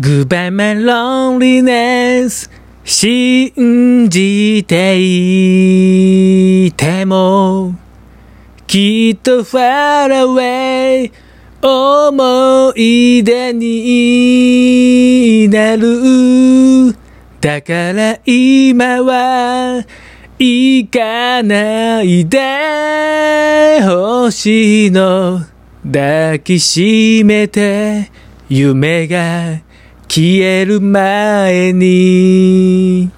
Goodbye my loneliness 信じていてもきっと far away 思い出になる。だから今は行かないで星の抱きしめて夢が消える前に。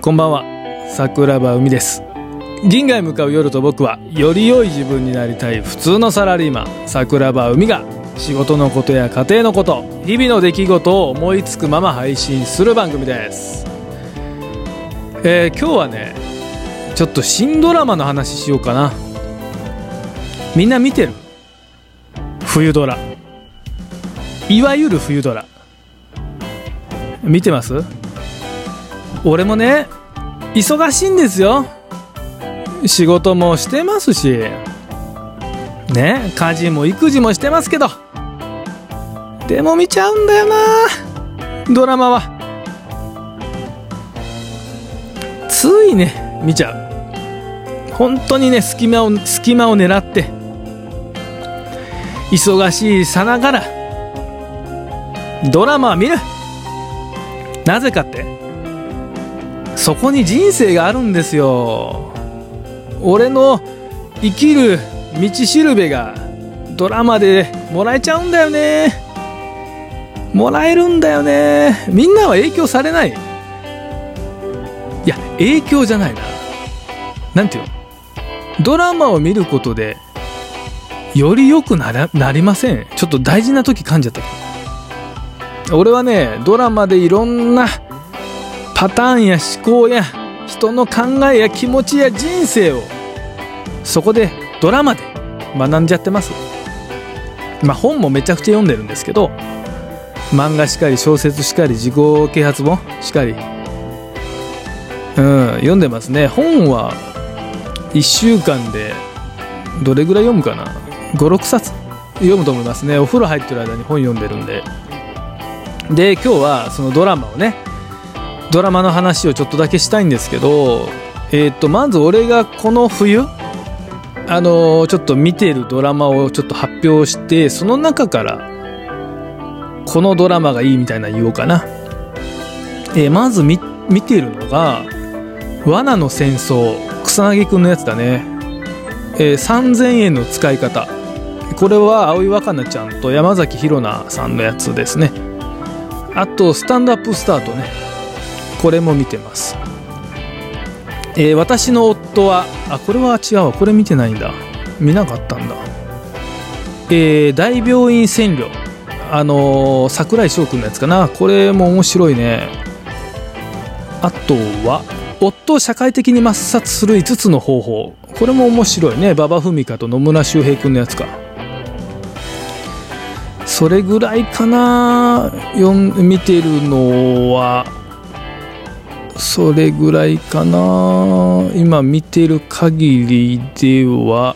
こんばんは。桜庭海です。銀河へ向かう夜と僕はより良い自分になりたい普通のサラリーマン。桜庭海が仕事のことや家庭のこと日々の出来事を思いつくまま配信する番組です、えー今日はねちょっと新ドラマの話しようかな。みんな見てる。冬ドラ。いわゆる冬ドラ。見てます？俺もね忙しいんですよ。仕事もしてますし。ね家事も育児もしてますけど。でも見ちゃうんだよなドラマは。ついね見ちゃう。本当にね隙間を隙間を狙って。忙しいさながらドラマは見る。なぜかってそこに人生があるんですよ。俺の生きる道しるべがドラマでもらえちゃうんだよね。もらえるんだよね。みんなは影響されない。いや影響じゃないな。なんていうの？ドラマを見ることでより良くならなりません。ちょっと大事な時噛んじゃった。俺はねドラマでいろんなパターンや思考や人の考えや気持ちや人生をそこでドラマで学んじゃってます。まあ本もめちゃくちゃ読んでるんですけど漫画しかり小説しかり自己啓発本しかり。うん読んでますね。本は1週間でどれぐらい読むかな。56冊。読むと思いますね。お風呂入ってる間に本読んでるんで。で今日はそのドラマをねドラマの話をちょっとだけしたいんですけどえっ、とまず俺がこの冬あのちょっと見てるドラマをちょっと発表してその中からこのドラマがいいみたいな言おうかな、えーまず見見てるのが「罠の戦争」草薙くんのやつだね、えー3000円の使い方。これは葵わかなちゃんと山崎宏奈さんのやつですね。あとスタンドアップスタートねこれも見てます。えー私の夫はあこれは違うわ。これ見てないんだ。見なかったんだ。えー大病院占領。あのー桜井翔くんのやつかな。これも面白いね。あとは夫を社会的に抹殺する5つの方法。これも面白いね。馬場文香と野村周平くんのやつか。それぐらいかな読ん見てるのは。それぐらいかな今見てる限りでは。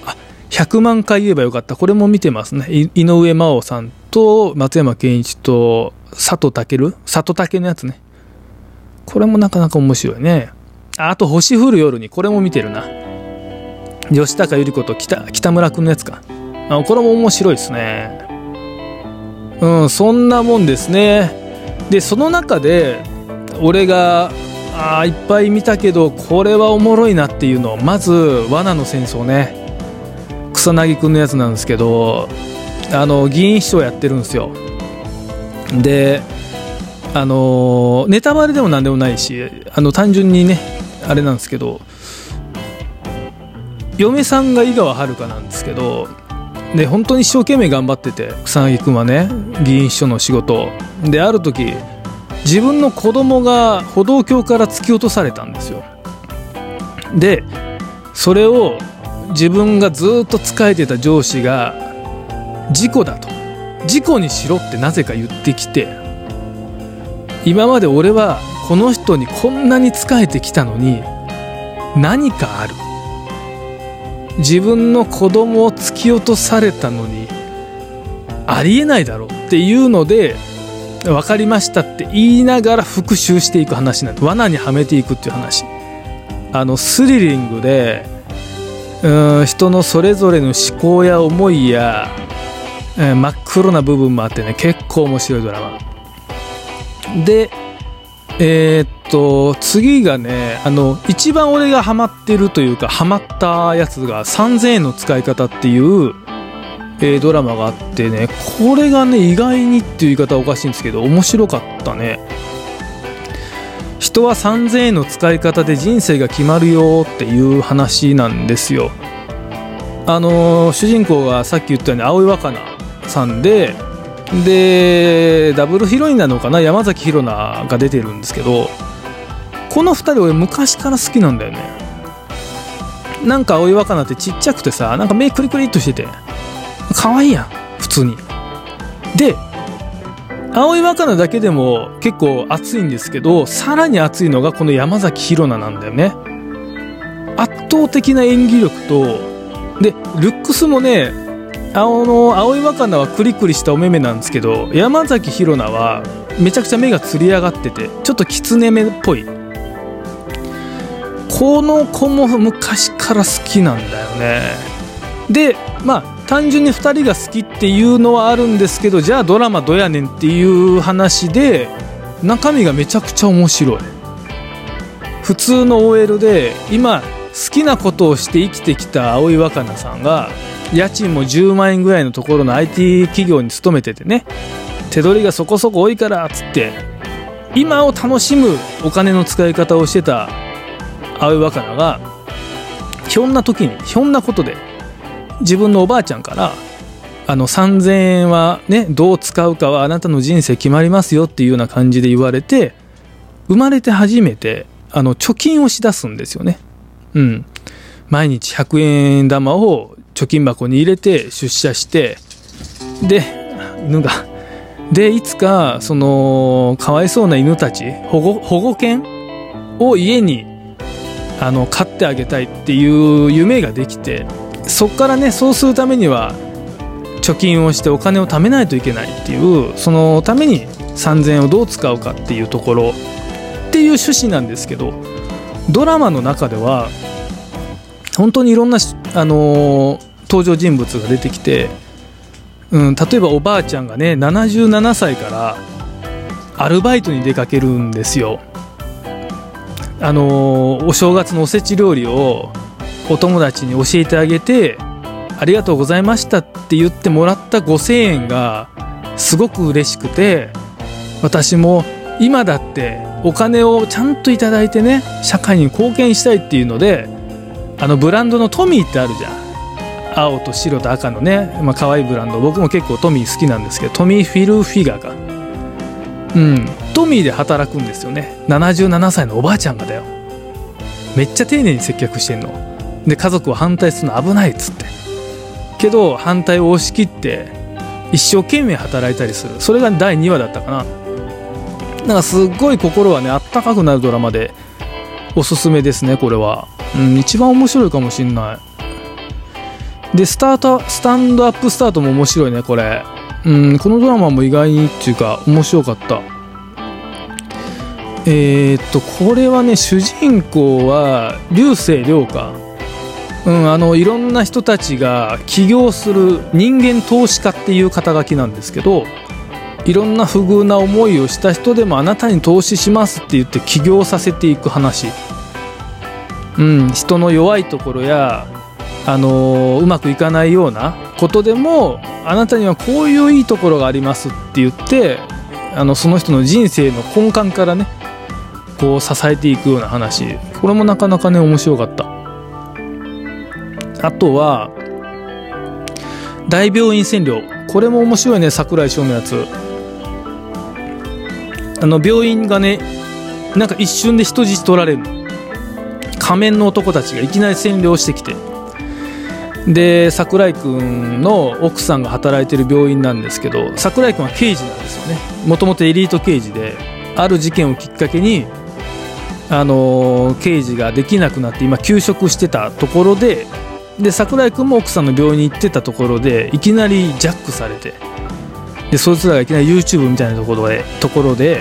100万回言えばよかった。これも見てますね。井上真央さんと松山ケンイチと佐藤健。佐藤健のやつね。これもなかなか面白いね。あと星降る夜に。これも見てるな。吉高由里子と北北村君のやつか。あこれも面白いですね。うんそんなもんですね。でその中で俺があーいっぱい見たけどこれはおもろいなっていうのまず「罠の戦争ね」草薙くんのやつなんですけどあの議員秘書やってるんですよ。であのネタバレでも何でもないしあの単純にねあれなんですけど嫁さんが井川遥なんですけどで本当に一生懸命頑張ってて草薙くんはね議員秘書の仕事である時自分の子供が歩道橋から突き落とされたんですよ。でそれを自分がずっと仕えてた上司が事故だと。事故にしろってなぜか言ってきて今まで俺はこの人にこんなに仕えてきたのに何かある。自分の子供を突き落とされたのにありえないだろうっていうので分かりましたって言いながら復讐していく話なんで罠にはめていくっていう話。あのスリリングでうん人のそれぞれの思考や思いや、えー、真っ黒な部分もあってね結構面白いドラマ。でえー、っと次がねあの一番俺がハマってるというかハマったやつが3000円の使い方っていうえー、ドラマがあってねこれがね意外にっていう言い方はおかしいんですけど面白かったね。人は3000円の使い方で人生が決まるよっていう話なんですよ。あのー、主人公がさっき言ったように青井若菜さんででダブルヒロインなのかな？山崎紘菜が出てるんですけどこの2人俺昔から好きなんだよね。なんか青井若菜ってちっちゃくてさなんか目クリクリっとしてて可愛いやん普通に。で青い若菜だけでも結構熱いんですけどさらに熱いのがこの山崎紘菜なんだよね。圧倒的な演技力とでルックスもね青の青い若菜はクリクリしたお目目なんですけど山崎紘菜はめちゃくちゃ目がつり上がっててちょっと狐目っぽい。この子も昔から好きなんだよね。でまあ単純に2人が好きっていうのはあるんですけどじゃあドラマどやねんっていう話で中身がめちゃくちゃ面白い。普通の OL で今好きなことをして生きてきた青井若菜さんが家賃も10万円ぐらいのところの IT 企業に勤めててね。手取りがそこそこ多いからっつって今を楽しむお金の使い方をしてた青井若菜がひょんな時にひょんなことで自分のおばあちゃんからあの3000円はねどう使うかはあなたの人生決まりますよっていうような感じで言われて生まれて初めてあの貯金をしだすんですよね。うん。毎日100円玉を貯金箱に入れて出社してで犬がでいつかそのかわいそうな犬たち保護保護犬を家にあの飼ってあげたいっていう夢ができてそこからねそうするためには貯金をしてお金を貯めないといけないっていうそのために3000円をどう使うかっていうところっていう趣旨なんですけどドラマの中では本当にいろんな、あのー、登場人物が出てきて、うん、例えばおばあちゃんがね77歳からアルバイトに出かけるんですよ。あの、お正月のおせち料理をお友達に教えてあげてありがとうございましたって言ってもらった5000円がすごく嬉しくて私も今だってお金をちゃんといいてね社会に貢献したいっていうのであのブランドのトミーってあるじゃん青と白と赤のね、まあ可愛いブランド。僕も結構トミー好きなんですけどトミーフィルフィガーがうん。トミーで働くんですよね。77歳のおばあちゃんがだよ。めっちゃ丁寧に接客してんの。で家族は反対するの危ないっつって。けど反対を押し切って一生懸命働いたりする。それが第2話だったかな。なんかすっごい心はねあったかくなるドラマでおすすめですねこれは、うん、一番面白いかもしんない。でスタートスタンドアップスタートも面白いねこれ。うんこのドラマも意外にっていうか面白かった。えー、っとこれはね主人公は流星涼花うん、あのいろんな人たちが起業する人間投資家っていう肩書きなんですけどいろんな不遇な思いをした人でもあなたに投資しますって言って起業させていく話、うん、人の弱いところや、あの、うまくいかないようなことでもあなたにはこういういいところがありますって言ってあのその人の人生の根幹からねこう支えていくような話これもなかなかね面白かった。あとは、大病院占領。これも面白いね、桜井翔のやつ。あの、病院がね、なんか一瞬で人質取られる仮面の男たちがいきなり占領してきて。で、桜井君の奥さんが働いてる病院なんですけど、桜井君は刑事なんですよね。もともとエリート刑事で、ある事件をきっかけに、あの、刑事ができなくなって今休職してたところでで桜井君も奥さんの病院に行ってたところでいきなりジャックされてでそいつらがいきなり YouTube みたいなところでところで、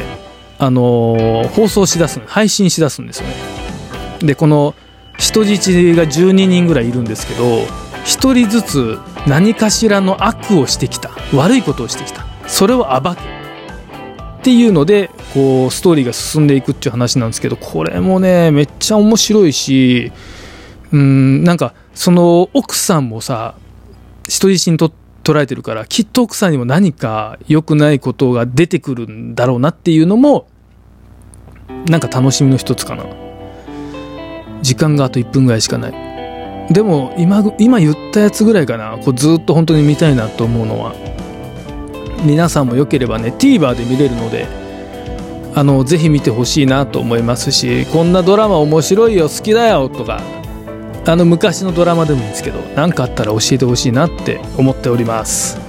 あの放送しだす配信しだすんですよねでこの人質が12人ぐらいいるんですけど1人ずつ何かしらの悪をしてきた。悪いことをしてきた。それを暴け。っていうのでこうストーリーが進んでいくっていう話なんですけどこれもねめっちゃ面白いしうんなんかその奥さんもさ人質にと捉えてるからきっと奥さんにも何か良くないことが出てくるんだろうなっていうのもなんか楽しみの一つかな。時間があと1分ぐらいしかない。でも今今言ったやつぐらいかな。こうずっと本当に見たいなと思うのは。皆さんもよければね TVer で見れるのであのぜひ見てほしいなと思いますしこんなドラマ面白いよ好きだよとかあの昔のドラマでもいいんですけど何かあったら教えてほしいなって思っております。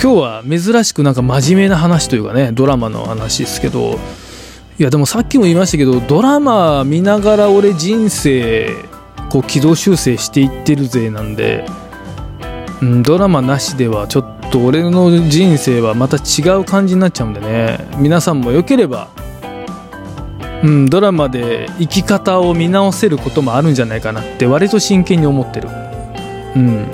今日は珍しくなんか真面目な話というかねドラマの話ですけどいやでもさっきも言いましたけどドラマ見ながら俺人生こう軌道修正していってるぜなんで、うん、ドラマなしではちょっと俺の人生はまた違う感じになっちゃうんでね。皆さんもよければうん、ドラマで生き方を見直せることもあるんじゃないかなって割と真剣に思ってる。うん。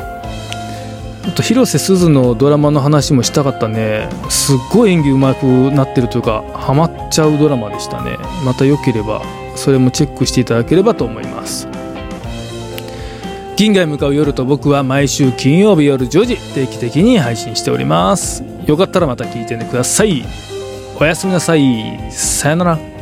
あと広瀬すずのドラマの話もしたかったね。すっごい演技うまくなってるというかハマっちゃうドラマでしたね。また良ければそれもチェックしていただければと思います。銀河へ向かう夜と僕は毎週金曜日夜10時定期的に配信しております。よかったらまた聞いてねください。おやすみなさい。さよなら。